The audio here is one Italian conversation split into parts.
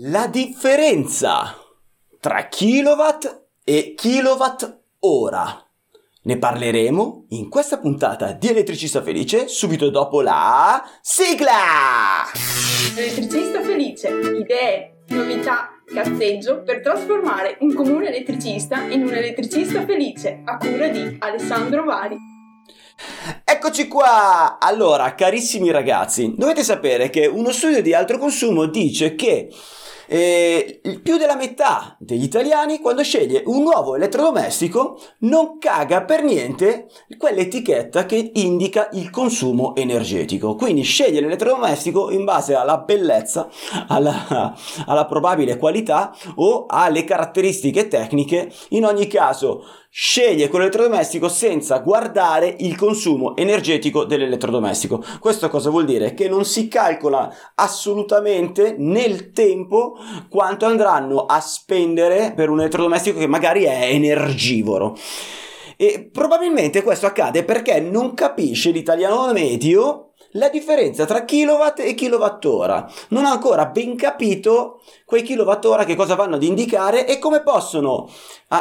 La differenza tra kilowatt e kilowatt ora. Ne parleremo in questa puntata di Elettricista Felice subito dopo la sigla! Elettricista Felice, idee, novità, cazzeggio per trasformare un comune elettricista in un elettricista felice a cura di Alessandro Vari. Eccoci qua! Allora, carissimi ragazzi, dovete sapere che uno studio di alto consumo dice che eh, più della metà degli italiani quando sceglie un nuovo elettrodomestico non caga per niente quell'etichetta che indica il consumo energetico. Quindi sceglie l'elettrodomestico in base alla bellezza, alla, alla probabile qualità o alle caratteristiche tecniche. In ogni caso sceglie quell'elettrodomestico senza guardare il consumo energetico dell'elettrodomestico. Questo cosa vuol dire? Che non si calcola assolutamente nel tempo quanto andranno a spendere per un elettrodomestico che magari è energivoro. E probabilmente questo accade perché non capisce l'italiano medio la differenza tra kilowatt e kilowattora. Non ha ancora ben capito quei kilowattora che cosa vanno ad indicare e come possono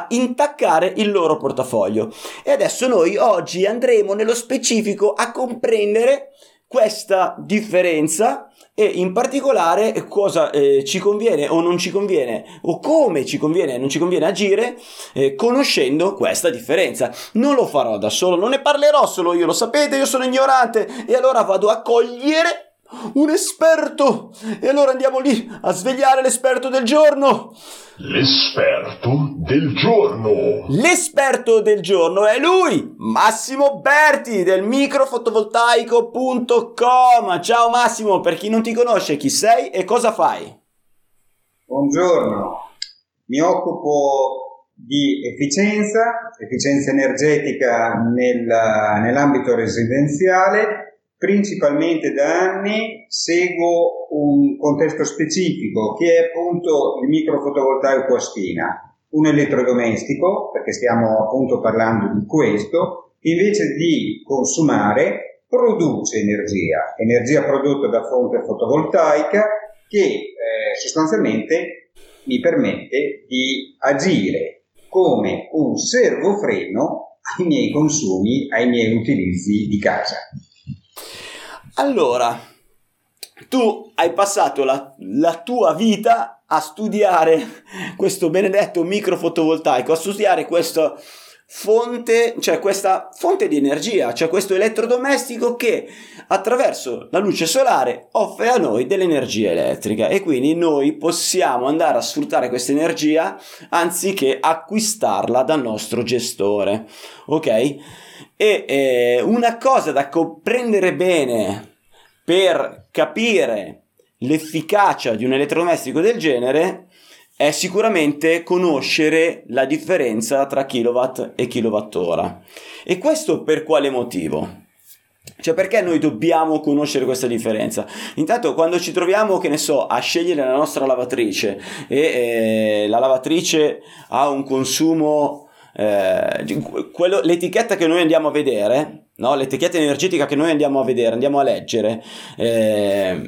intaccare il loro portafoglio. E adesso noi oggi andremo nello specifico a comprendere questa differenza e in particolare cosa eh, ci conviene o non ci conviene o come ci conviene e non ci conviene agire eh, conoscendo questa differenza. Non lo farò da solo, non ne parlerò solo io, lo sapete, io sono ignorante e allora vado a cogliere un esperto! E allora andiamo lì a svegliare l'esperto del giorno! L'esperto del giorno! L'esperto del giorno è lui, Massimo Berti del microfotovoltaico.com. Ciao Massimo, per chi non ti conosce, chi sei e cosa fai? Buongiorno, mi occupo di efficienza, efficienza energetica nel, nell'ambito residenziale principalmente da anni seguo un contesto specifico che è appunto il microfotovoltaico a spina, un elettrodomestico, perché stiamo appunto parlando di questo, invece di consumare produce energia, energia prodotta da fonte fotovoltaica che eh, sostanzialmente mi permette di agire come un servofreno ai miei consumi, ai miei utilizzi di casa. Allora, tu hai passato la, la, tua vita a studiare questo benedetto microfotovoltaico, a studiare questa fonte, cioè questa fonte di energia, cioè questo elettrodomestico che attraverso la luce solare offre a noi dell'energia elettrica e quindi noi possiamo andare a sfruttare questa energia anziché acquistarla dal nostro gestore, ok? E eh, una cosa da comprendere bene per capire l'efficacia di un elettrodomestico del genere è sicuramente conoscere la differenza tra kilowatt e kilowattora. E questo per quale motivo? Cioè perché noi dobbiamo conoscere questa differenza? Intanto quando ci troviamo, che ne so, a scegliere la nostra lavatrice e eh, la lavatrice ha un consumo eh, quello, l'etichetta che noi andiamo a vedere, no? l'etichetta energetica che noi andiamo a vedere, andiamo a leggere, eh,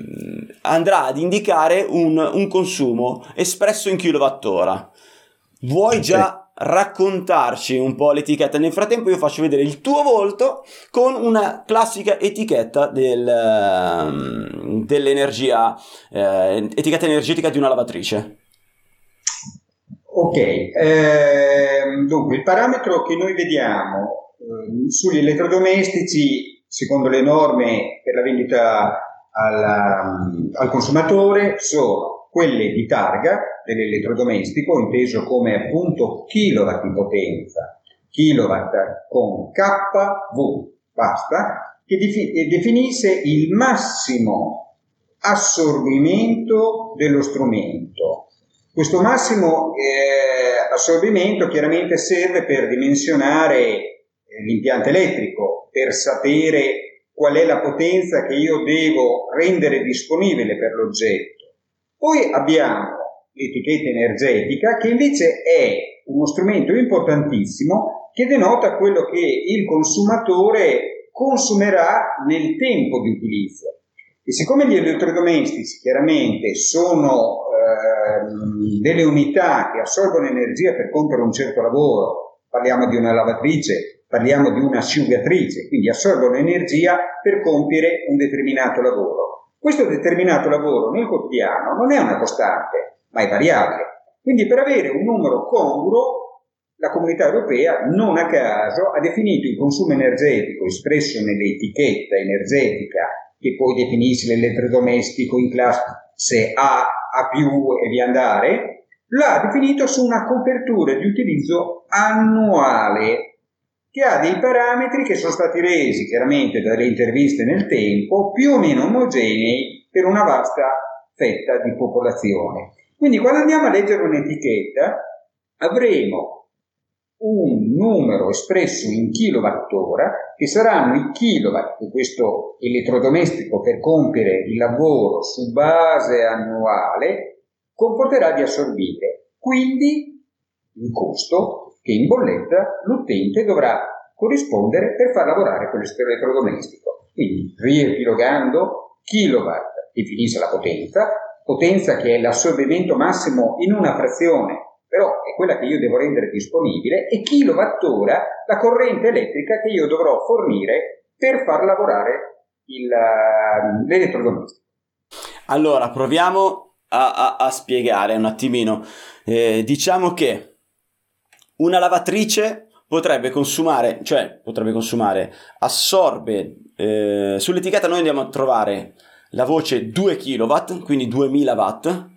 andrà ad indicare un, un, consumo espresso in kilowattora. Vuoi già raccontarci un po' l'etichetta? Nel frattempo io faccio vedere il tuo volto con una classica etichetta del, ehm, dell'energia, eh, etichetta energetica di una lavatrice. Ok, eh, dunque il parametro che noi vediamo eh, sugli elettrodomestici, secondo le norme per la vendita alla, al consumatore, sono quelle di targa dell'elettrodomestico, inteso come appunto kilowatt di potenza, kilowatt con KV, basta, che definisce il massimo assorbimento dello strumento questo massimo eh, assorbimento chiaramente serve per dimensionare eh, l'impianto elettrico, per sapere qual è la potenza che io devo rendere disponibile per l'oggetto. Poi abbiamo l'etichetta energetica che invece è uno strumento importantissimo che denota quello che il consumatore consumerà nel tempo di utilizzo. E siccome gli elettrodomestici chiaramente sono ehm, delle unità che assorbono energia per compiere un certo lavoro, parliamo di una lavatrice, parliamo di un'asciugatrice, quindi assorbono energia per compiere un determinato lavoro. Questo determinato lavoro nel quotidiano non è una costante, ma è variabile. Quindi per avere un numero congruo la comunità europea non a caso ha definito il consumo energetico espresso nell'etichetta energetica che poi definisce l'elettrodomestico in classe A, A e via andare, l'ha definito su una copertura di utilizzo annuale che ha dei parametri che sono stati resi chiaramente dalle interviste nel tempo più o meno omogenei per una vasta fetta di popolazione. Quindi quando andiamo a leggere un'etichetta avremo un numero espresso in kilowattora che saranno i kilowatt che questo elettrodomestico per compiere il lavoro su base annuale comporterà di assorbire. Quindi il costo che in bolletta l'utente dovrà corrispondere per far lavorare questo elettrodomestico. Quindi riepilogando, kilowatt definisce la potenza, potenza che è l'assorbimento massimo in una frazione però è quella che io devo rendere disponibile, e kilowattora la corrente elettrica che io dovrò fornire per far lavorare il, uh, l'elettrodomestico. Allora, proviamo a, a, a spiegare un attimino. Eh, diciamo che una lavatrice potrebbe consumare, cioè potrebbe consumare, assorbe, eh, sull'etichetta noi andiamo a trovare la voce 2 kW, quindi 2000 watt,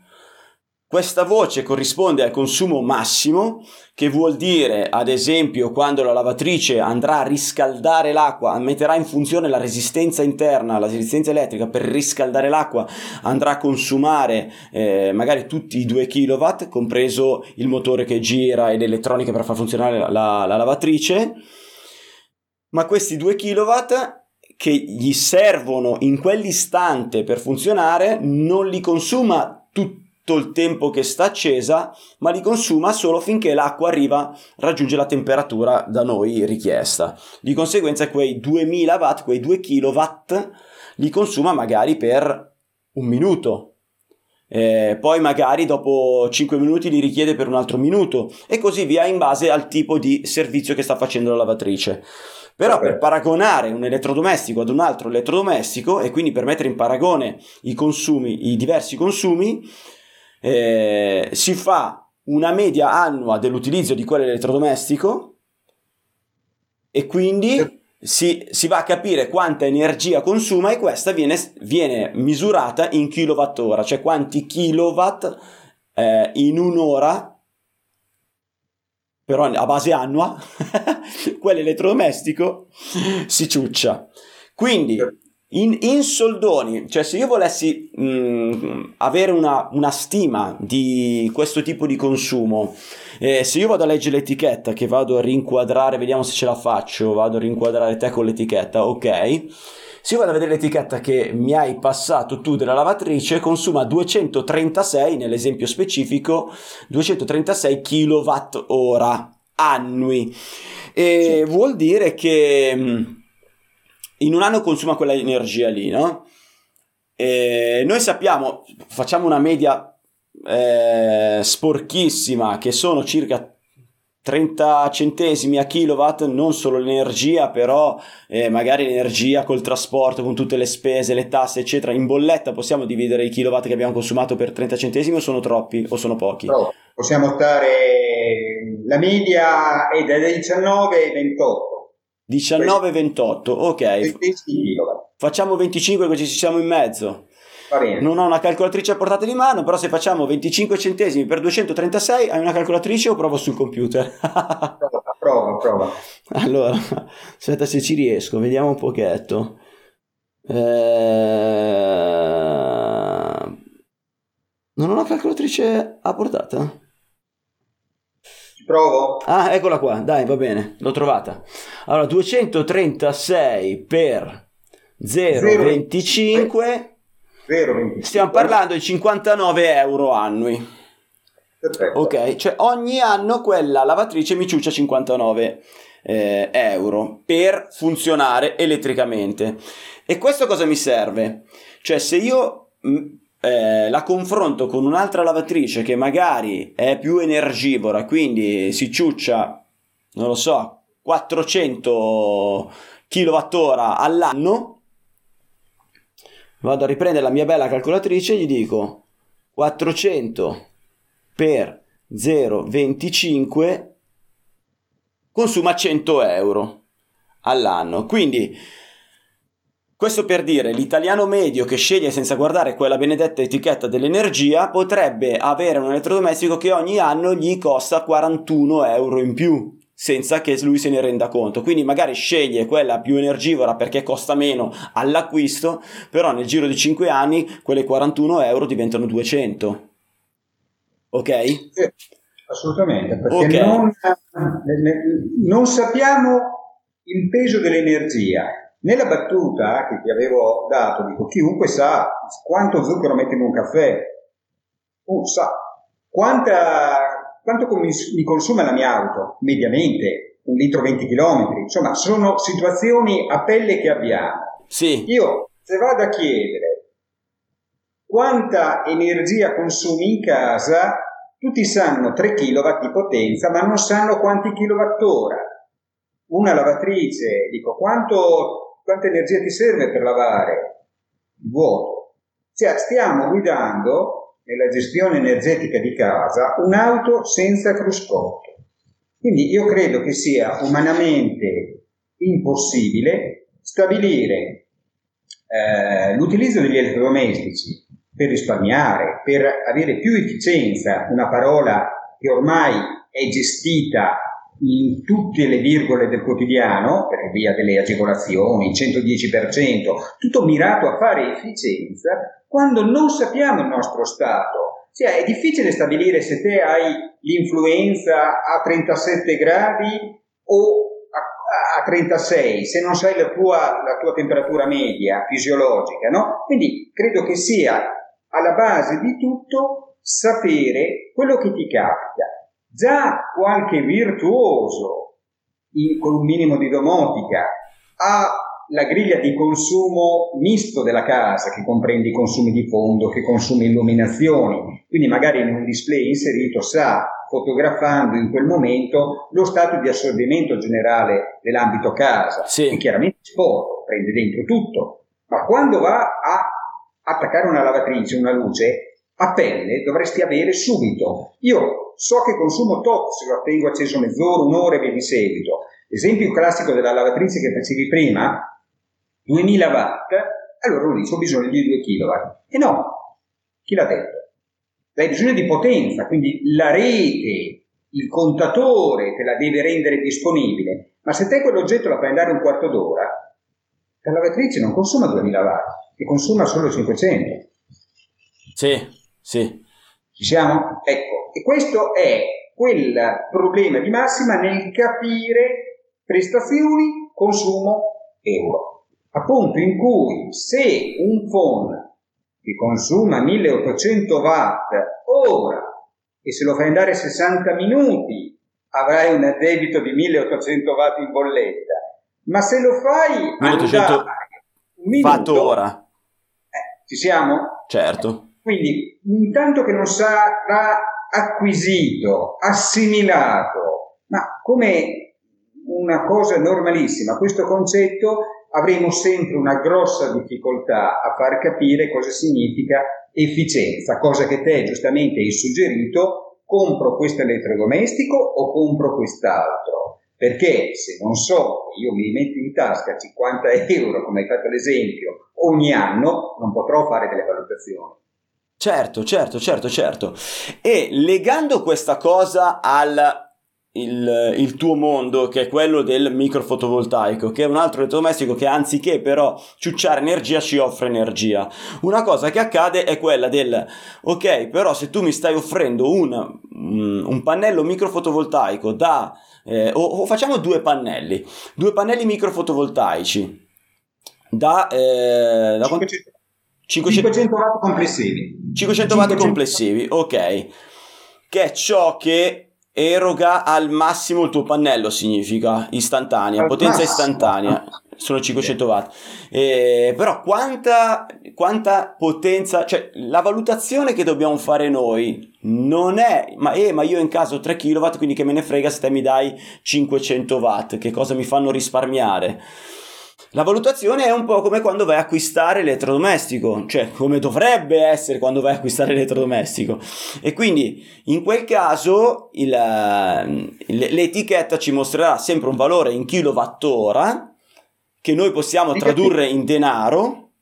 questa voce corrisponde al consumo massimo, che vuol dire, ad esempio, quando la lavatrice andrà a riscaldare l'acqua, metterà in funzione la resistenza interna, la resistenza elettrica per riscaldare l'acqua, andrà a consumare eh, magari tutti i 2 kW, compreso il motore che gira e l'elettronica per far funzionare la, la, la lavatrice. Ma questi 2 kW che gli servono in quell'istante per funzionare non li consuma tutti il tempo che sta accesa, ma li consuma solo finché l'acqua arriva, raggiunge la temperatura da noi richiesta. Di conseguenza quei 2000 watt, quei 2 kW, li consuma magari per un minuto. Eh, poi magari dopo 5 minuti li richiede per un altro minuto e così via in base al tipo di servizio che sta facendo la lavatrice. Però per paragonare un elettrodomestico ad un altro elettrodomestico e quindi per mettere in paragone i consumi, i diversi consumi, eh, si fa una media annua dell'utilizzo di quell'elettrodomestico e quindi si, si, va a capire quanta energia consuma e questa viene, viene misurata in kilowattora, cioè quanti kilowatt eh, in un'ora, però a base annua, quell'elettrodomestico si ciuccia. Quindi in, in, soldoni, cioè se io volessi mh, mm, avere una, una, stima di questo tipo di consumo, eh, se io vado a leggere l'etichetta, che vado a rinquadrare, vediamo se ce la faccio, vado a rinquadrare te con l'etichetta, ok? Se io vado a vedere l'etichetta che mi hai passato tu della lavatrice, consuma 236, nell'esempio specifico, 236 kWh annui. E sì. vuol dire che mm, in un anno consuma quella energia lì, no? E noi sappiamo, facciamo una media eh, sporchissima che sono circa 30 centesimi a kilowatt, non solo l'energia, però eh, magari l'energia col trasporto, con tutte le spese, le tasse, eccetera. In bolletta possiamo dividere i kilowatt che abbiamo consumato per 30 centesimi o sono troppi o sono pochi? No, possiamo stare, la media è da 19 ai 28. 19,28, ok. Facciamo 25 così ci siamo in mezzo. Non ho una calcolatrice a portata di mano, però se facciamo 25 centesimi per 236 hai una calcolatrice o provo sul computer? prova, prova, prova. Allora, aspetta se ci riesco, vediamo un pochetto. Eh... Non ho una calcolatrice a portata? Provo. Ah, eccola qua, dai, va bene, l'ho trovata. Allora, 236 per 0,25. 0,25. Stiamo parlando di 59 euro annui. Perfetto. Ok, cioè ogni anno quella lavatrice mi ciuccia 59 eh, euro per funzionare elettricamente. E questo cosa mi serve? Cioè se io eh, la confronto con un'altra lavatrice che magari è più energivora, quindi si ciuccia, non lo so, 400 kWh all'anno, vado a riprendere la mia bella calcolatrice e gli dico 400 per 0,25 consuma 100 euro all'anno. Quindi questo per dire, l'italiano medio che sceglie senza guardare quella benedetta etichetta dell'energia potrebbe avere un elettrodomestico che ogni anno gli costa 41 euro in più senza che lui se ne renda conto. Quindi magari sceglie quella più energivora perché costa meno all'acquisto, però nel giro di 5 anni quelle 41 euro diventano 200. Ok? Sì, assolutamente, perché okay. non, non sappiamo il peso dell'energia nella battuta che ti avevo dato, dico, chiunque sa quanto zucchero mette in un caffè, uh, sa quanta, quanto mi consuma la mia auto, mediamente, un litro 20 km, insomma, sono situazioni a pelle che abbiamo. Sì. Io, se vado a chiedere quanta energia consumi in casa, tutti sanno 3 kW di potenza, ma non sanno quanti kilowattora. Una lavatrice, dico, quanto quanta energia ti serve per lavare il vuoto? Cioè, stiamo guidando nella gestione energetica di casa un'auto senza cruscotto. Quindi io credo che sia umanamente impossibile stabilire eh, l'utilizzo degli elettrodomestici per risparmiare, per avere più efficienza, una parola che ormai è gestita in tutte le virgole del quotidiano, per via delle agevolazioni, il 110%, tutto mirato a fare efficienza, quando non sappiamo il nostro stato. Cioè, è difficile stabilire se te hai l'influenza a 37 gradi o a, a 36, se non sai la tua, la tua temperatura media fisiologica, no? Quindi credo che sia alla base di tutto sapere quello che ti capita Già qualche virtuoso in, con un minimo di domotica ha la griglia di consumo misto della casa che comprende i consumi di fondo, che consuma illuminazioni, quindi magari in un display inserito sa fotografando in quel momento lo stato di assorbimento generale dell'ambito casa sì. e chiaramente sport prende dentro tutto, ma quando va a attaccare una lavatrice, una luce, a pelle dovresti avere subito. Io so che consumo tot se lo tengo acceso mezz'ora, un'ora e via di seguito. Esempio classico della lavatrice che facevi prima, 2000 watt, allora uno dice ho bisogno di 2 kW. E no, chi l'ha detto? Hai bisogno di potenza, quindi la rete, il contatore te la deve rendere disponibile, ma se te quell'oggetto la fai andare un quarto d'ora, la lavatrice non consuma 2000 watt, che consuma solo 500. Sì, sì. Ci siamo? Ecco, e questo è quel problema di massima nel capire prestazioni, consumo, euro. Appunto in cui se un phone che consuma 1800 watt ora e se lo fai andare 60 minuti avrai un debito di 1800 watt in bolletta, ma se lo fai 1800 andare un minuto, fatto ora. Eh, ci siamo? Certo. Quindi, intanto che non sarà acquisito, assimilato, ma come una cosa normalissima, questo concetto avremo sempre una grossa difficoltà a far capire cosa significa efficienza, cosa che te giustamente hai suggerito, compro questo elettrodomestico o compro quest'altro. Perché se non so, io mi metto in tasca 50 euro, come hai fatto l'esempio, ogni anno, non potrò fare delle valutazioni. Certo, certo, certo, certo. E legando questa cosa al il, il, tuo mondo, che è quello del microfotovoltaico, che è un altro elettrodomestico che anziché però ciucciare energia ci offre energia. Una cosa che accade è quella del ok, però se tu mi stai offrendo un, un pannello microfotovoltaico da eh, o, o, facciamo due pannelli, due pannelli microfotovoltaici da, eh, da 500, 500 watt complessivi. 500 watt complessivi, ok. Che è ciò che eroga al massimo il tuo pannello, significa istantanea, al potenza massimo. istantanea. sono 500 watt. Eh, però quanta, quanta potenza, cioè la valutazione che dobbiamo fare noi non è, ma, eh, ma io in caso ho 3 kW, quindi che me ne frega se te mi dai 500 watt, che cosa mi fanno risparmiare? La valutazione è un po' come quando vai a acquistare l'elettrodomestico, cioè come dovrebbe essere quando vai a acquistare l'elettrodomestico. E quindi in quel caso il, l'etichetta ci mostrerà sempre un valore in kilowattora che noi possiamo tradurre in denaro.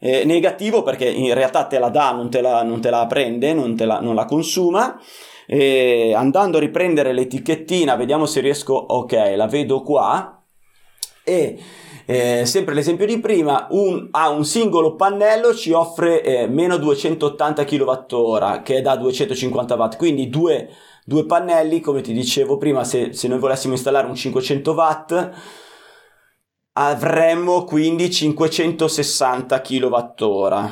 Eh, negativo perché in realtà te la dà, non te la, non te la prende, non, te la, non la consuma. E andando a riprendere l'etichettina, vediamo se riesco. Ok, la vedo qua. E eh, sempre l'esempio di prima, un, a un singolo pannello ci offre eh, meno 280 kWh che è da 250 watt, quindi due, due pannelli, come ti dicevo prima, se, se noi volessimo installare un 500 watt avremmo quindi 560 kWh.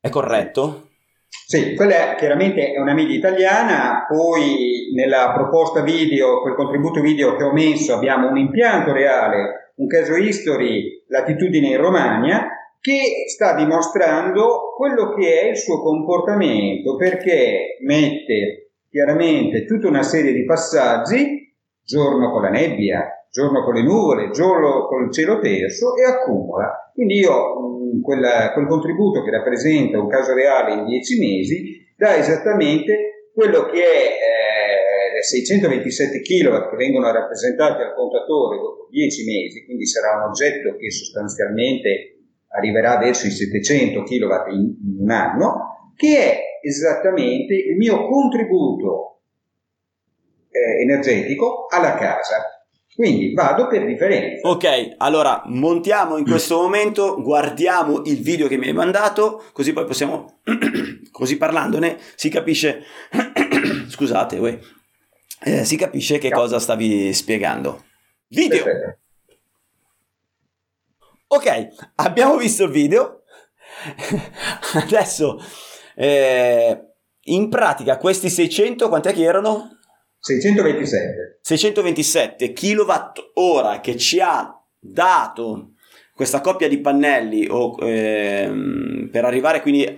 È corretto? Sì, quella è, chiaramente è una media italiana, poi nella proposta video, quel contributo video che ho messo abbiamo un impianto reale un caso history latitudine in Romagna che sta dimostrando quello che è il suo comportamento perché mette chiaramente tutta una serie di passaggi, giorno con la nebbia, giorno con le nuvole, giorno con il cielo terso e accumula. Quindi io mh, quel, contributo che rappresenta un caso reale in 10 mesi dà esattamente quello che è eh, 627 kW che vengono rappresentati al contatore dopo 10 mesi, quindi sarà un oggetto che sostanzialmente arriverà verso i 700 kW in, in un anno, che è esattamente il mio contributo eh, energetico alla casa. Quindi vado per differenza. Ok, allora montiamo in questo momento, guardiamo il video che mi hai mandato, così poi possiamo, così parlandone, si capisce, scusate, uè, eh, si capisce che cosa stavi spiegando. Video! Ok, abbiamo visto il video. Adesso, eh, in pratica, questi 600, quant'è che erano? 627. 627 kWh che ci ha dato questa coppia di pannelli o, ehm, per arrivare quindi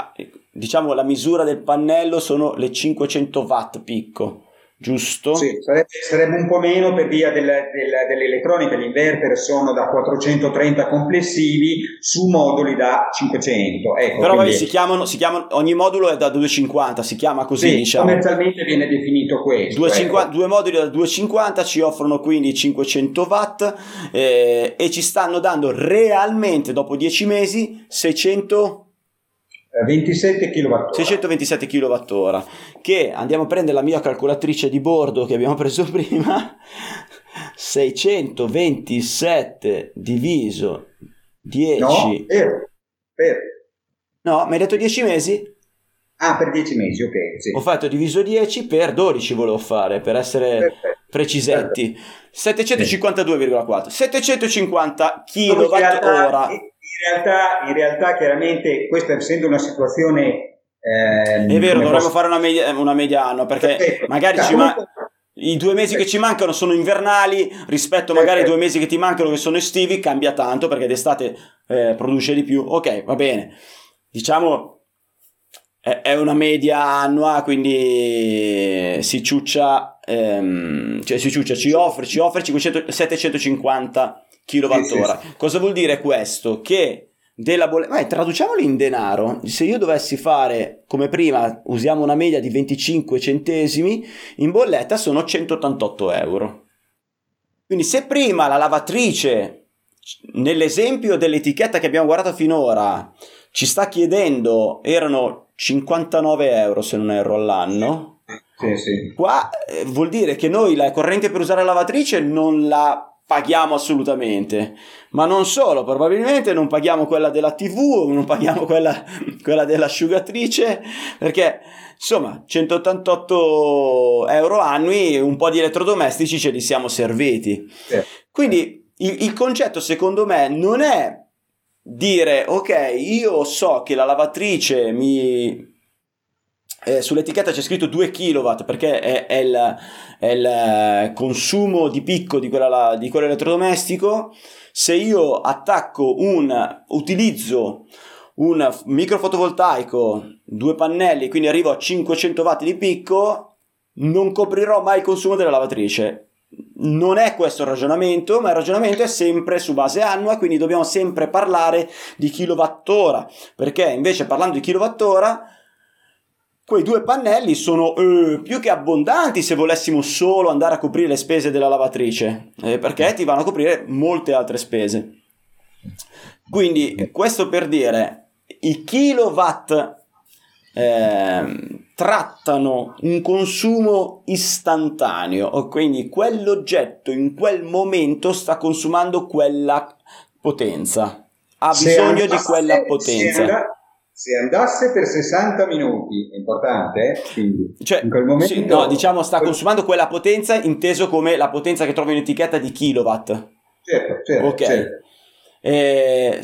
diciamo la misura del pannello sono le 500 watt picco giusto? Sì, sarebbe, sarebbe, un po' meno per via del, del, dell'elettronica, gli inverter sono da 430 complessivi su moduli da 500. Ecco, Però quindi... si, chiamano, si chiamano, ogni modulo è da 250, si chiama così sì, diciamo. commercialmente viene definito questo. 250, ecco. Due moduli da 250 ci offrono quindi 500 watt eh, e ci stanno dando realmente dopo 10 mesi 600 27 kWh. 627 kWh che andiamo a prendere la mia calcolatrice di bordo che abbiamo preso prima 627 diviso 10 no, per, per. no mi hai detto 10 mesi? ah per 10 mesi ok sì. ho fatto diviso 10 per 12 volevo fare per essere Perfetto. precisetti Perfetto. 752,4 750 kWh realtà, in realtà chiaramente questa essendo una situazione... Eh, è vero, dovremmo posso... fare una media, una media anno perché Perfetto. magari ci ma... i due mesi che ci mancano sono invernali rispetto magari ai due mesi che ti mancano che sono estivi, cambia tanto perché d'estate eh, produce di più. Ok, va bene. Diciamo è una media annua, quindi si ciuccia, ehm, cioè si ciuccia, ci offre, ci offre 500, 750 kWh. Sì, sì. Cosa vuol dire questo? Che della bolletta, traduciamolo in denaro. Se io dovessi fare come prima, usiamo una media di 25 centesimi, in bolletta sono 188 euro. Quindi se prima la lavatrice, nell'esempio dell'etichetta che abbiamo guardato finora, ci sta chiedendo, erano 59 euro se non erro all'anno. Sì, sì. Qua eh, vuol dire che noi la corrente per usare la lavatrice non la paghiamo assolutamente. Ma non solo, probabilmente non paghiamo quella della TV, non paghiamo quella, quella dell'asciugatrice, perché insomma 188 euro annui, un po' di elettrodomestici ce li siamo serviti. Quindi il, il concetto secondo me non è dire ok, io so che la lavatrice mi eh, sull'etichetta c'è scritto 2 kW perché è, è, il, è, il, consumo di picco di, quella, di quell'elettrodomestico. Se io attacco un utilizzo un microfotovoltaico, due pannelli, quindi arrivo a 500 watt di picco, non coprirò mai il consumo della lavatrice. Non è questo il ragionamento, ma il ragionamento è sempre su base annua, quindi dobbiamo sempre parlare di kilowattora, perché invece parlando di kilowattora quei due pannelli sono eh, più che abbondanti se volessimo solo andare a coprire le spese della lavatrice, eh, perché ti vanno a coprire molte altre spese. Quindi questo per dire, i kilowatt eh, trattano un consumo istantaneo, quindi quell'oggetto in quel momento sta consumando quella potenza, ha bisogno di quella potenza se andasse per 60 minuti, è importante, eh? quindi cioè, in quel momento... Sì, no, diciamo sta consumando quella potenza inteso come la potenza che trovi in etichetta di kilowatt. Certo, certo. Ok. Certo. Eh,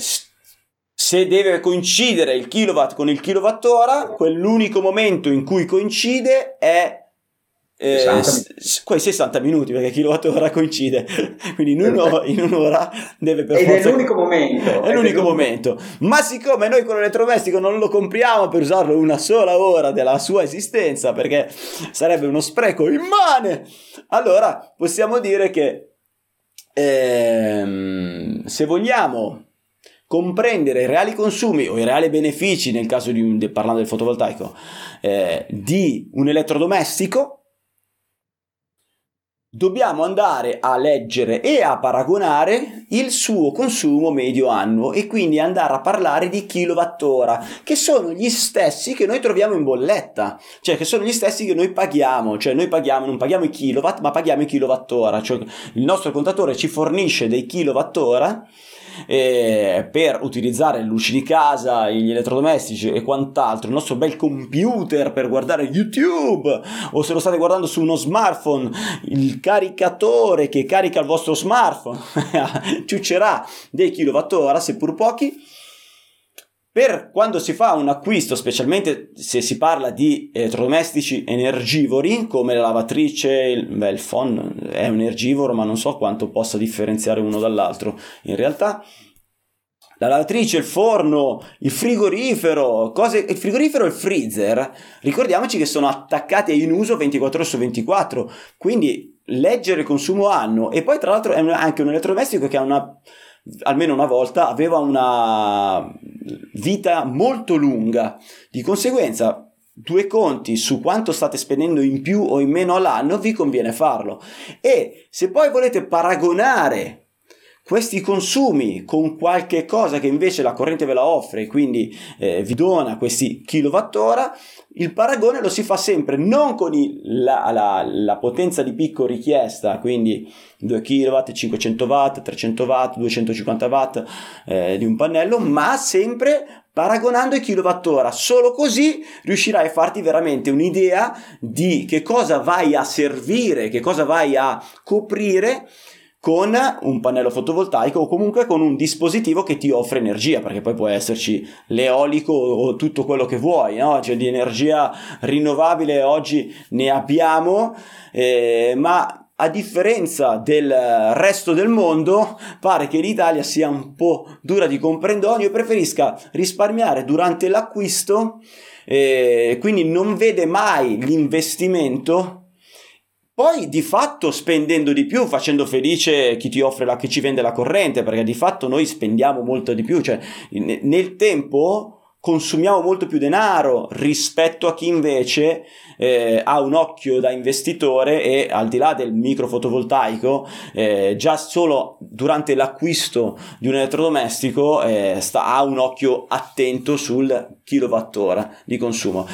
se deve coincidere il kilowatt con il kilowattora, quell'unico momento in cui coincide è eh, quei 60 minuti. perché kilowattora coincide. Quindi in, uno, in, un'ora deve per ed forza è l'unico momento. È l'unico momento. Ma siccome noi con l'elettrodomestico non lo compriamo per usarlo una sola ora della sua esistenza perché sarebbe uno spreco immane allora possiamo dire che ehm, se vogliamo comprendere i reali consumi o i reali benefici nel caso di un, parlando del fotovoltaico eh, di un elettrodomestico dobbiamo andare a leggere e a paragonare il suo consumo medio annuo e quindi andare a parlare di kilowattora, che sono gli stessi che noi troviamo in bolletta, cioè che sono gli stessi che noi paghiamo, cioè noi paghiamo, non paghiamo i kilowatt, ma paghiamo i kilowattora, cioè il nostro contatore ci fornisce dei kilowattora eh, per utilizzare le luci di casa, gli elettrodomestici e quant'altro, il nostro bel computer per guardare YouTube o se lo state guardando su uno smartphone, il caricatore che carica il vostro smartphone ciuccerà dei kilowattora, seppur pochi. Per quando si fa un acquisto, specialmente se si parla di elettrodomestici energivori come la lavatrice, il, beh, il phon è un energivoro, ma non so quanto possa differenziare uno dall'altro. In realtà, la lavatrice, il forno, il frigorifero, cose, il frigorifero e il freezer, ricordiamoci che sono attaccati in uso 24 ore su 24, quindi leggere il consumo anno e poi tra l'altro è anche un elettrodomestico che ha una almeno una volta aveva una vita molto lunga. Di conseguenza, due conti su quanto state spendendo in più o in meno all'anno, vi conviene farlo. E se poi volete paragonare questi consumi con qualche cosa che invece la corrente ve la offre, quindi eh, vi dona questi kilowattora, il paragone lo si fa sempre non con il, la, la, la, potenza di picco richiesta, quindi 2 kW, 500 W, 300 W, 250 W eh, di un pannello, ma sempre paragonando i kilowattora. Solo così riuscirai a farti veramente un'idea di che cosa vai a servire, che cosa vai a coprire con un pannello fotovoltaico o comunque con un dispositivo che ti offre energia, perché poi può esserci l'eolico o tutto quello che vuoi, no? Cioè di energia rinnovabile oggi ne abbiamo, eh, ma a differenza del resto del mondo, pare che l'Italia sia un po' dura di comprendonio e preferisca risparmiare durante l'acquisto, eh, quindi non vede mai l'investimento poi di fatto spendendo di più, facendo felice chi ti offre la, chi ci vende la corrente, perché di fatto noi spendiamo molto di più, cioè nel tempo consumiamo molto più denaro rispetto a chi invece eh, ha un occhio da investitore e al di là del microfotovoltaico eh, già solo durante l'acquisto di un elettrodomestico eh, sta, ha un occhio attento sul kilowattora di consumo.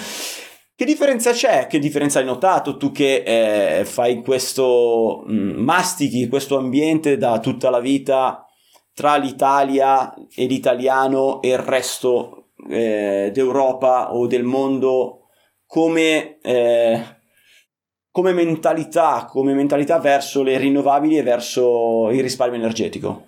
Che differenza c'è? Che differenza hai notato tu che eh, fai questo, mh, mm, mastichi questo ambiente da tutta la vita tra l'Italia e l'italiano e il resto eh, d'Europa o del mondo come, eh, come, mentalità, come mentalità verso le rinnovabili e verso il risparmio energetico?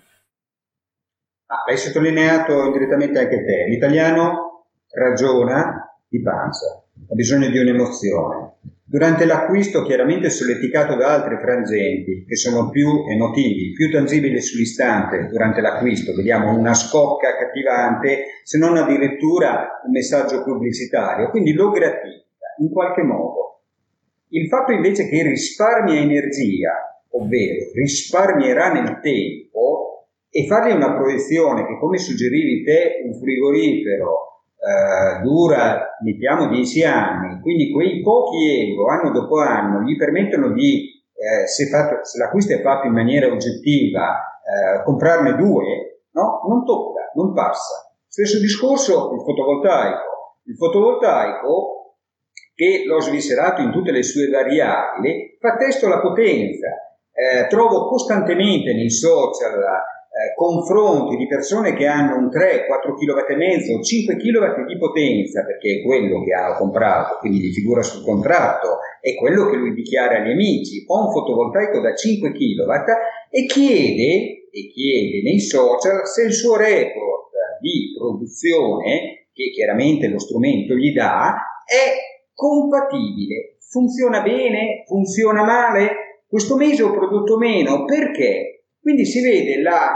Ah, hai sottolineato indirettamente anche te, l'italiano ragiona di panza ha bisogno di un'emozione. Durante l'acquisto, chiaramente solleticato da altri frangenti che sono più emotivi, più tangibili sull'istante durante l'acquisto, vediamo una scocca accattivante, se non addirittura un messaggio pubblicitario, quindi lo gratifica in qualche modo. Il fatto invece che risparmia energia, ovvero risparmierà nel tempo, e fargli una proiezione che, come suggerivi te, un frigorifero eh, dura, mettiamo 10 anni, quindi quei pochi euro anno dopo anno gli permettono di, eh, se, fatto, se, l'acquisto è fatto in maniera oggettiva, eh, comprarne due, no? Non tocca, non passa. Stesso discorso il fotovoltaico. Il fotovoltaico, che l'ho sviscerato in tutte le sue variabili, fa testo alla potenza. Eh, trovo costantemente nei social eh, confronti di persone che hanno un 3, 4 kW e mezzo, 5 kW di potenza, perché è quello che ha comprato, quindi gli figura sul contratto, è quello che lui dichiara agli amici, ho un fotovoltaico da 5 kW e chiede, e chiede nei social se il suo report di produzione, che chiaramente lo strumento gli dà, è compatibile, funziona bene, funziona male, questo mese ho prodotto meno, perché? Quindi si vede la,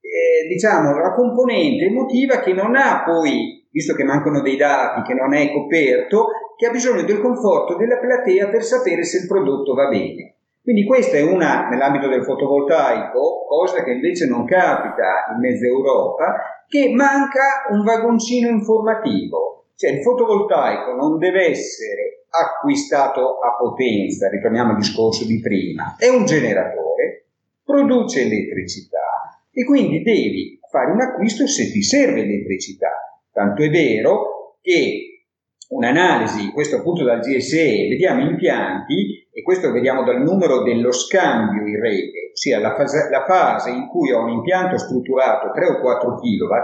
eh, diciamo, la componente emotiva che non ha poi, visto che mancano dei dati, che non è coperto, che ha bisogno del conforto della platea per sapere se il prodotto va bene. Quindi questa è una, nell'ambito del fotovoltaico, cosa che invece non capita in mezza Europa, che manca un vagoncino informativo. Cioè il fotovoltaico non deve essere acquistato a potenza, ritorniamo al discorso di prima, è un generatore produce elettricità e quindi devi fare un acquisto se ti serve elettricità. Tanto è vero che un'analisi, questo appunto dal GSE, vediamo impianti, e questo vediamo dal numero dello scambio in rete, ossia la fase, la fase in cui ho un impianto strutturato 3 o 4 kW,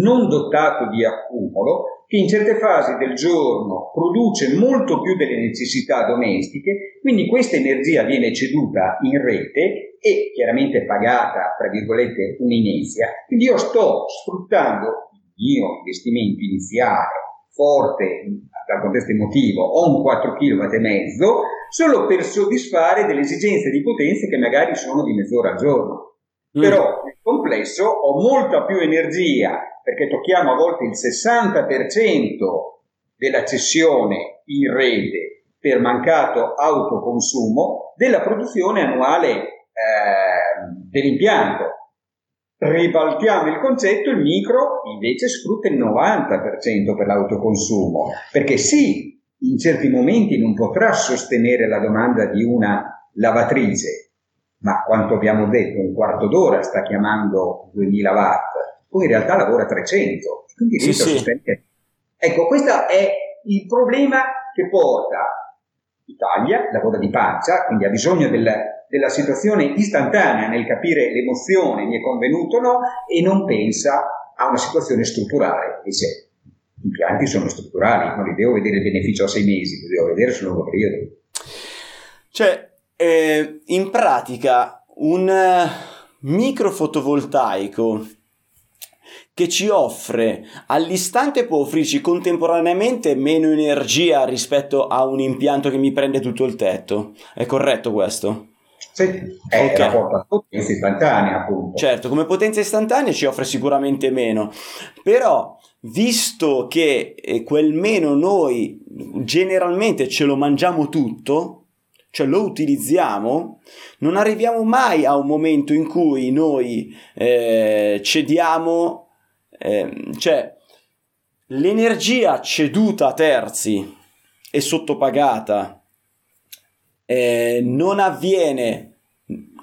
non dotato di accumulo, che in certe fasi del giorno produce molto più delle necessità domestiche, quindi questa energia viene ceduta in rete e chiaramente pagata, tra virgolette, un'inizia. Quindi io sto sfruttando il mio investimento iniziale forte dal contesto emotivo ho un 4 kW e mezzo solo per soddisfare delle esigenze di potenza che magari sono di mezz'ora al giorno. Mm. Però nel complesso ho molta più energia perché tocchiamo a volte il 60% della cessione in rete per mancato autoconsumo della produzione annuale eh, dell'impianto ribaltiamo il concetto, il micro invece sfrutta il 90% per l'autoconsumo, perché sì, in certi momenti non potrà sostenere la domanda di una lavatrice, ma quanto abbiamo detto, un quarto d'ora sta chiamando 2000 watt, poi in realtà lavora 300, quindi riesce sì, a sostenere. Sì. Ecco, questo è il problema che porta Italia, lavora di pancia, quindi ha bisogno del, della situazione istantanea nel capire l'emozione, mi è convenuto o no, e non pensa a una situazione strutturale. Dice, gli impianti sono strutturali, non li devo vedere il beneficio a sei mesi, li devo vedere sul lungo periodo. Cioè, eh, in pratica, un uh, microfotovoltaico che ci offre all'istante può offrirci contemporaneamente meno energia rispetto a un impianto che mi prende tutto il tetto. È corretto questo? Sì, è okay. la potenza istantanea appunto. Certo, come potenza istantanea ci offre sicuramente meno, però visto che eh, quel meno noi generalmente ce lo mangiamo tutto, cioè lo utilizziamo, non arriviamo mai a un momento in cui noi eh, cediamo, eh, cioè l'energia ceduta a terzi e sottopagata eh, non avviene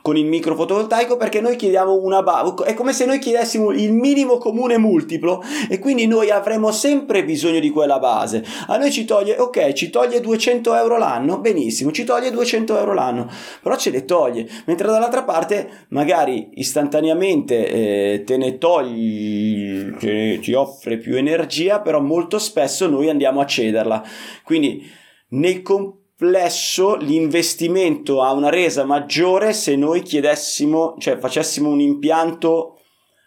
con il microfotovoltaico perché noi chiediamo una base, è come se noi chiedessimo il minimo comune multiplo e quindi noi avremo sempre bisogno di quella base. A noi ci toglie, ok, ci toglie 200 euro l'anno, benissimo, ci toglie 200 euro l'anno, però ce le toglie, mentre dall'altra parte magari istantaneamente eh, te ne togli, ti, offre più energia, però molto spesso noi andiamo a cederla. Quindi nel complesso complesso l'investimento ha una resa maggiore se noi chiedessimo, cioè facessimo un impianto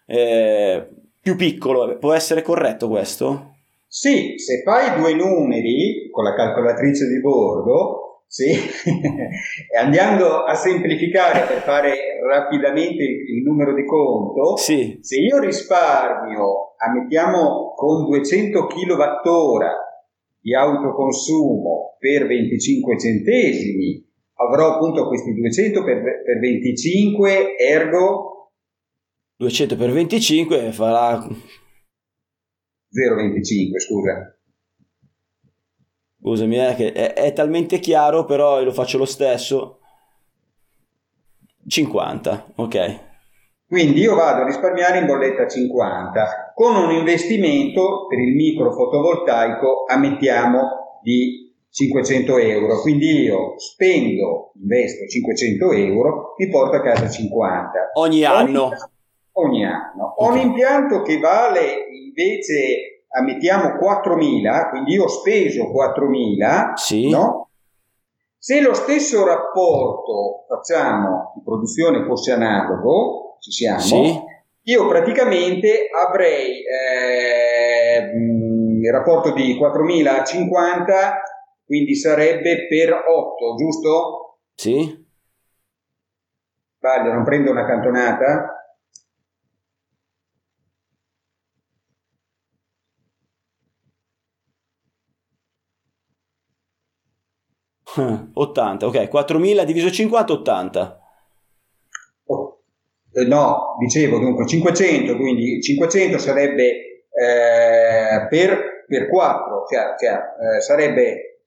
eh, più piccolo. Può essere corretto questo? Sì, se fai due numeri con la calcolatrice di bordo, sì, andando a semplificare per fare rapidamente il, il numero di conto, Sì. se io risparmio, ammettiamo con 200 kWh di autoconsumo per 25 centesimi, avrò appunto questi 200 per, per 25, ergo 200 per 25 farà 0,25, scusa. Scusami, eh, che è, è talmente chiaro, però lo faccio lo stesso. 50, ok. Quindi io vado a risparmiare in bolletta 50 con un investimento per il micro fotovoltaico, ammettiamo, di 500 euro. Quindi io spendo, investo 500 euro, mi porto a casa 50. Ogni anno. Ogni anno. Ho un impianto che vale invece, ammettiamo, 4.000, quindi io ho speso 4.000, Sì. no? Se lo stesso rapporto, facciamo, di produzione fosse analogo, ci siamo, Sì. io praticamente avrei eh, mh, il rapporto di 4.000 a 50, quindi sarebbe per 8, giusto? Sì. Sbaglio, non prendo una cantonata? Ah, 80, ok. 4000 diviso 50, 80. Eh, no, dicevo dunque 500, quindi 500 sarebbe eh, per, per 4, cioè, cioè, eh, sarebbe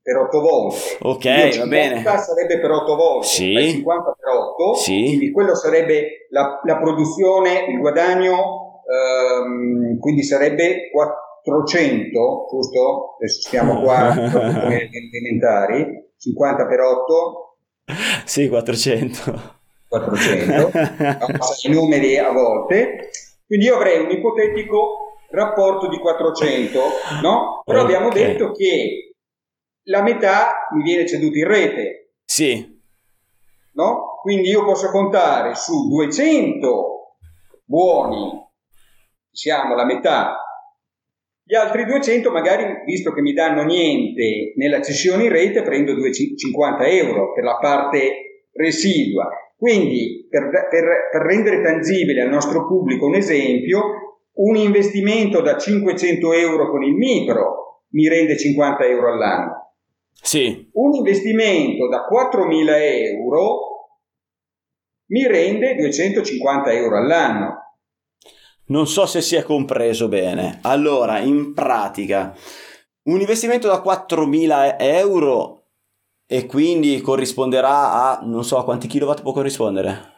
per 8 volte. Ok, va 50 bene. sarebbe per 8 volte, Sì. fai 50 per 8, Sì. quindi quello sarebbe la, la produzione, il guadagno, ehm, quindi sarebbe 400, giusto? Adesso stiamo qua elementari, 50 per 8, Sì, 400. 400, i numeri a volte, quindi io avrei un ipotetico rapporto di 400, no? Però Ok. abbiamo detto che la metà mi viene ceduta in rete, Sì. no? Quindi io posso contare su 200 buoni, siamo la metà, gli altri 200 magari, visto che mi danno niente nella cessione in rete, prendo 250 euro per la parte residua. Quindi, per, per- per rendere tangibile al nostro pubblico un esempio, un investimento da 500 euro con il micro mi rende 50 euro all'anno. Sì. Un investimento da 4.000 euro mi rende 250 euro all'anno. Non so se si è compreso bene. Allora, in pratica, un investimento da 4.000 euro e quindi corrisponderà a, non so a quanti kilowatt può corrispondere.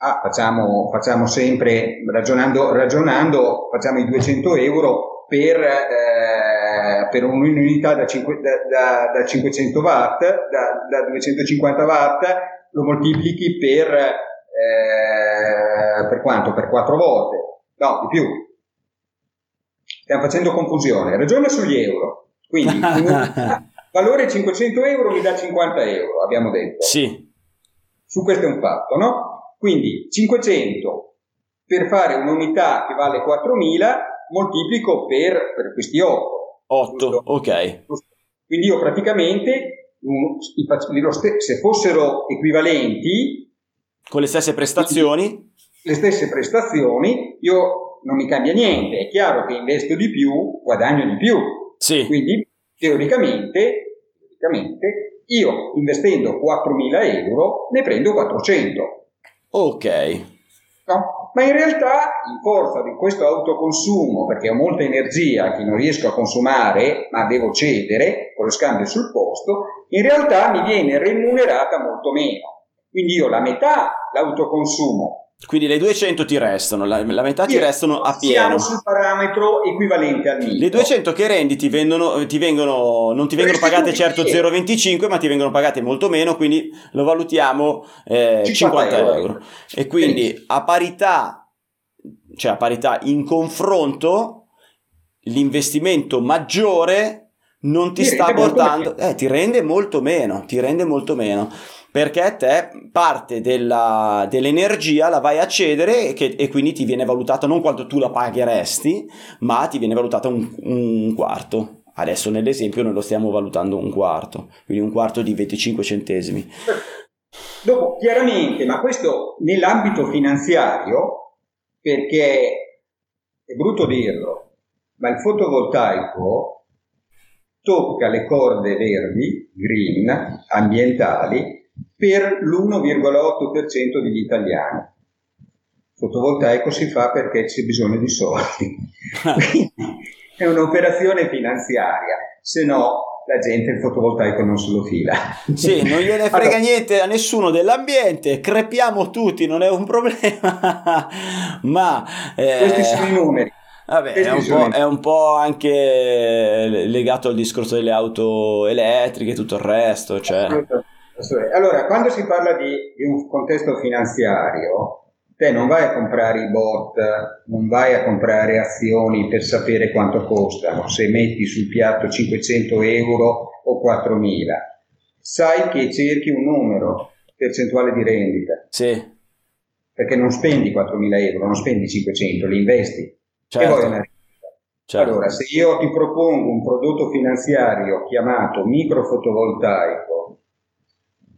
Ah, facciamo, facciamo sempre, ragionando, ragionando, facciamo i 200 euro per, eh, per un'unità da, cinque- da- da- da 500 watt, da, da 250 watt, lo moltiplichi per, eh, per quanto? Per 4 volte? No, di più. Stiamo facendo confusione. Ragiona sugli euro. Quindi, un'unità, valore 500 euro mi dà 50 euro, abbiamo detto. Sì. Su questo è un fatto, no? Quindi 500 per fare un'unità che vale 4000 moltiplico per, per questi 8. 8, Giusto? ok. Quindi io praticamente, se fossero equivalenti, Con le stesse prestazioni. le stesse prestazioni, io non mi cambia niente. È chiaro che investo di più, guadagno di più. Sì. Quindi teoricamente, teoricamente io investendo 4.000 euro ne prendo 400. Ok. No? Ma in realtà, in forza di questo autoconsumo, perché ho molta energia che non riesco a consumare, ma devo cedere con lo scambio sul posto, in realtà mi viene remunerata molto meno. Quindi io la metà l'autoconsumo. Quindi le 200 ti restano, la, la metà ti Io- restano a Siamo pieno. sul parametro equivalente al mio. Le 200 che rendi ti vendono, ti vengono, non ti vengono pagate certo Restituiti. 0,25 ma ti vengono pagate molto meno, quindi lo valutiamo eh, 50, 50 euro. euro. E quindi a parità, cioè a parità in confronto, l'investimento maggiore non ti Ti sta portando, eh, ti rende molto meno, ti rende molto meno. Perché te parte della, dell'energia la vai a cedere e, che, e, quindi ti viene valutata non quanto tu la pagheresti, ma ti viene valutata un, un quarto. Adesso nell'esempio noi lo stiamo valutando un quarto, quindi un quarto di 25 centesimi. Dopo, chiaramente, ma questo nell'ambito finanziario, perché è brutto dirlo, ma il fotovoltaico tocca le corde verdi, green, ambientali, per l'1,8% degli italiani. Fotovoltaico si fa perché c'è bisogno di soldi. è un'operazione finanziaria, se no la gente il fotovoltaico non se lo fila. Sì, non gliene frega allora, niente a nessuno dell'ambiente, crepiamo tutti, non è un problema, ma... Eh, questi sono i numeri. Vabbè, è un, è un, po', anche legato al discorso delle auto elettriche e tutto il resto. Cioè. Allora, quando si parla di, di un contesto finanziario, te non vai a comprare i bot, non vai a comprare azioni per sapere quanto costano, se metti sul piatto 500 euro o 4000. Sai che cerchi un numero percentuale di rendita. Sì. Perché non spendi 4.000 euro, non spendi 500, li investi. Certo. E vuoi una rendita. Certo. Allora, se io ti propongo un prodotto finanziario chiamato microfotovoltaico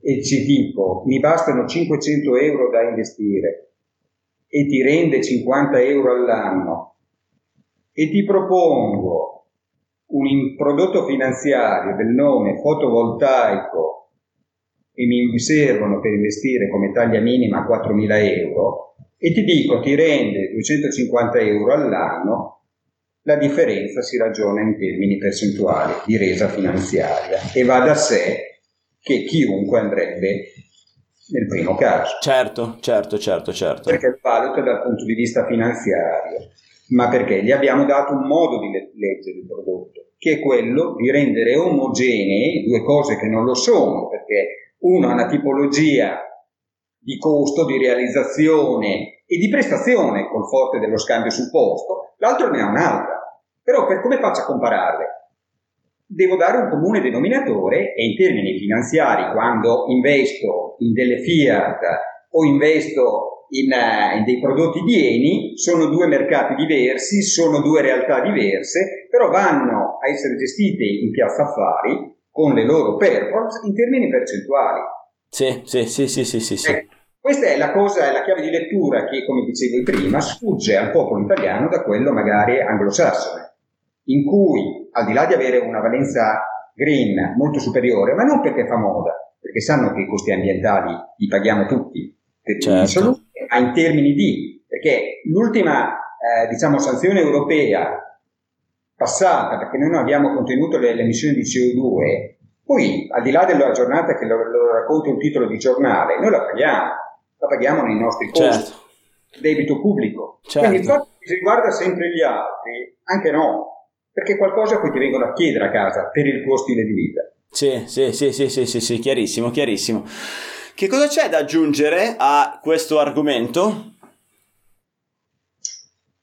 e ci dico mi bastano 500 euro da investire e ti rende 50 euro all'anno. E ti propongo un prodotto finanziario del nome fotovoltaico e mi servono per investire come taglia minima 4.000 euro e ti dico ti rende 250 euro all'anno, la differenza si ragiona in termini percentuali di resa finanziaria e va da sé che chiunque andrebbe nel primo caso. Certo, certo, certo, certo. Perché valuta dal punto di vista finanziario, ma perché gli abbiamo dato un modo di leggere il prodotto, che è quello di rendere omogenee due cose che non lo sono, perché uno ha una tipologia di costo, di realizzazione e di prestazione col forte dello scambio sul posto, l'altro ne ha un'altra. Però per come faccio a compararle? Devo dare un comune denominatore e in termini finanziari, quando investo in delle Fiat o investo in, uh, in, dei prodotti di Eni, sono due mercati diversi, sono due realtà diverse, però vanno a essere gestite in piazza affari con le loro performance in termini percentuali. Sì, sì, sì, sì, sì, sì, sì. Eh, questa è la cosa, è la chiave di lettura che, come dicevo prima, sfugge al popolo italiano da quello magari anglosassone in cui al di là di avere una valenza green molto superiore, ma non perché fa moda, perché sanno che i costi ambientali li paghiamo tutti, certo. ma in termini di, perché l'ultima eh, diciamo, sanzione europea passata, perché noi non abbiamo contenuto le, le emissioni di CO2, poi al di là della giornata che lo, lo racconta un titolo di giornale, noi la paghiamo, la paghiamo nei nostri costi. Certo. Debito pubblico. Certo. Quindi il fatto che si riguarda sempre gli altri, anche no, perché qualcosa poi ti vengono a chiedere a casa per il tuo stile di vita. Sì, sì, sì, sì, sì, sì, sì chiarissimo, chiarissimo. Che cosa c'è da aggiungere a questo argomento?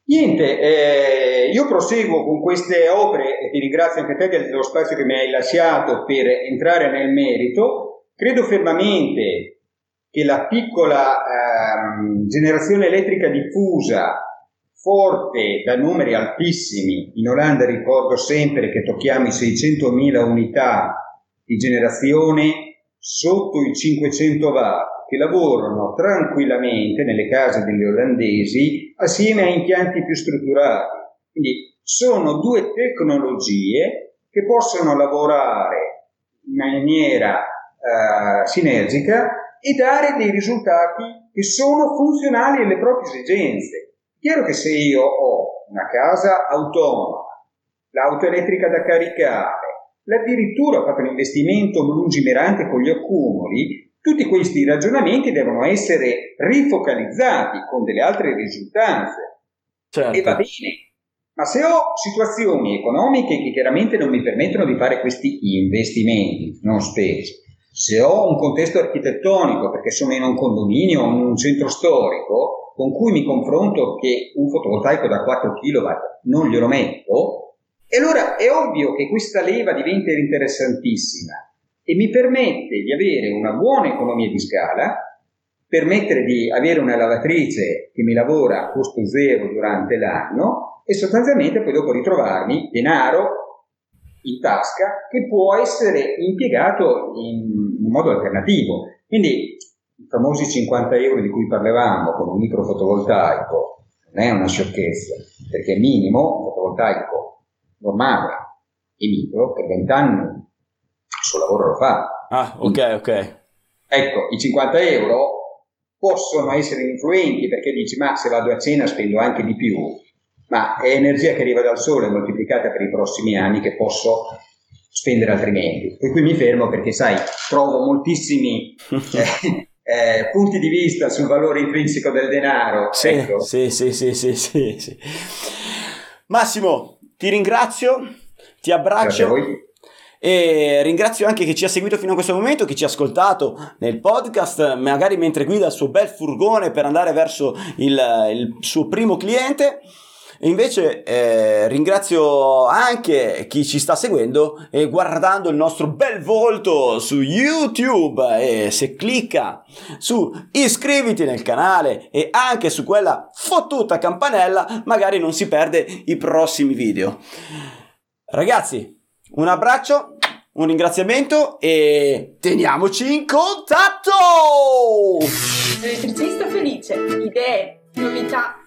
Niente, eh, io proseguo con queste opere e ti ringrazio anche te dello spazio che mi hai lasciato per entrare nel merito. Credo fermamente che la piccola eh, generazione elettrica diffusa forte da numeri altissimi. In Olanda ricordo sempre che tocchiamo i 600.000 unità di generazione sotto i 500 watt che lavorano tranquillamente nelle case degli olandesi assieme a impianti più strutturati. Quindi sono due tecnologie che possono lavorare in maniera uh, sinergica e dare dei risultati che sono funzionali alle proprie esigenze. Chiaro che se io ho una casa autonoma, l'auto elettrica da caricare, addirittura ho fatto un investimento lungimirante con gli accumuli, tutti questi ragionamenti devono essere rifocalizzati con delle altre risultanze. Certo. E va bene. Ma se ho situazioni economiche che chiaramente non mi permettono di fare questi investimenti non spesi, se ho un contesto architettonico perché sono in un condominio o in un centro storico, con cui mi confronto che un fotovoltaico da 4 kW non glielo metto, e allora è ovvio che questa leva diventa interessantissima e mi permette di avere una buona economia di scala, permettere di avere una lavatrice che mi lavora a costo zero durante l'anno e sostanzialmente poi dopo ritrovarmi denaro in tasca che può essere impiegato in, modo alternativo. Quindi famosi 50 euro di cui parlavamo con un microfotovoltaico non è una sciocchezza, perché è minimo, fotovoltaico normale e micro, per 20 anni il suo lavoro lo fa. Ah, ok, ok. Ecco, i 50 euro possono essere influenti perché dici ma se vado a cena spendo anche di più, ma è energia che arriva dal sole moltiplicata per i prossimi anni che posso spendere altrimenti. E qui mi fermo perché sai, trovo moltissimi eh, eh, punti di vista sul valore intrinseco del denaro. Sì, ecco. sì, sì, sì, sì, sì, sì. Massimo, ti ringrazio, ti abbraccio. E ringrazio anche chi ci ha seguito fino a questo momento, chi ci ha ascoltato nel podcast, magari mentre guida il suo bel furgone per andare verso il, il suo primo cliente. E invece eh, ringrazio anche chi ci sta seguendo e guardando il nostro bel volto su YouTube e se clicca su iscriviti nel canale e anche su quella fottuta campanella magari non si perde i prossimi video. Ragazzi, un abbraccio, un ringraziamento e teniamoci in contatto! Elettricista felice, idee, novità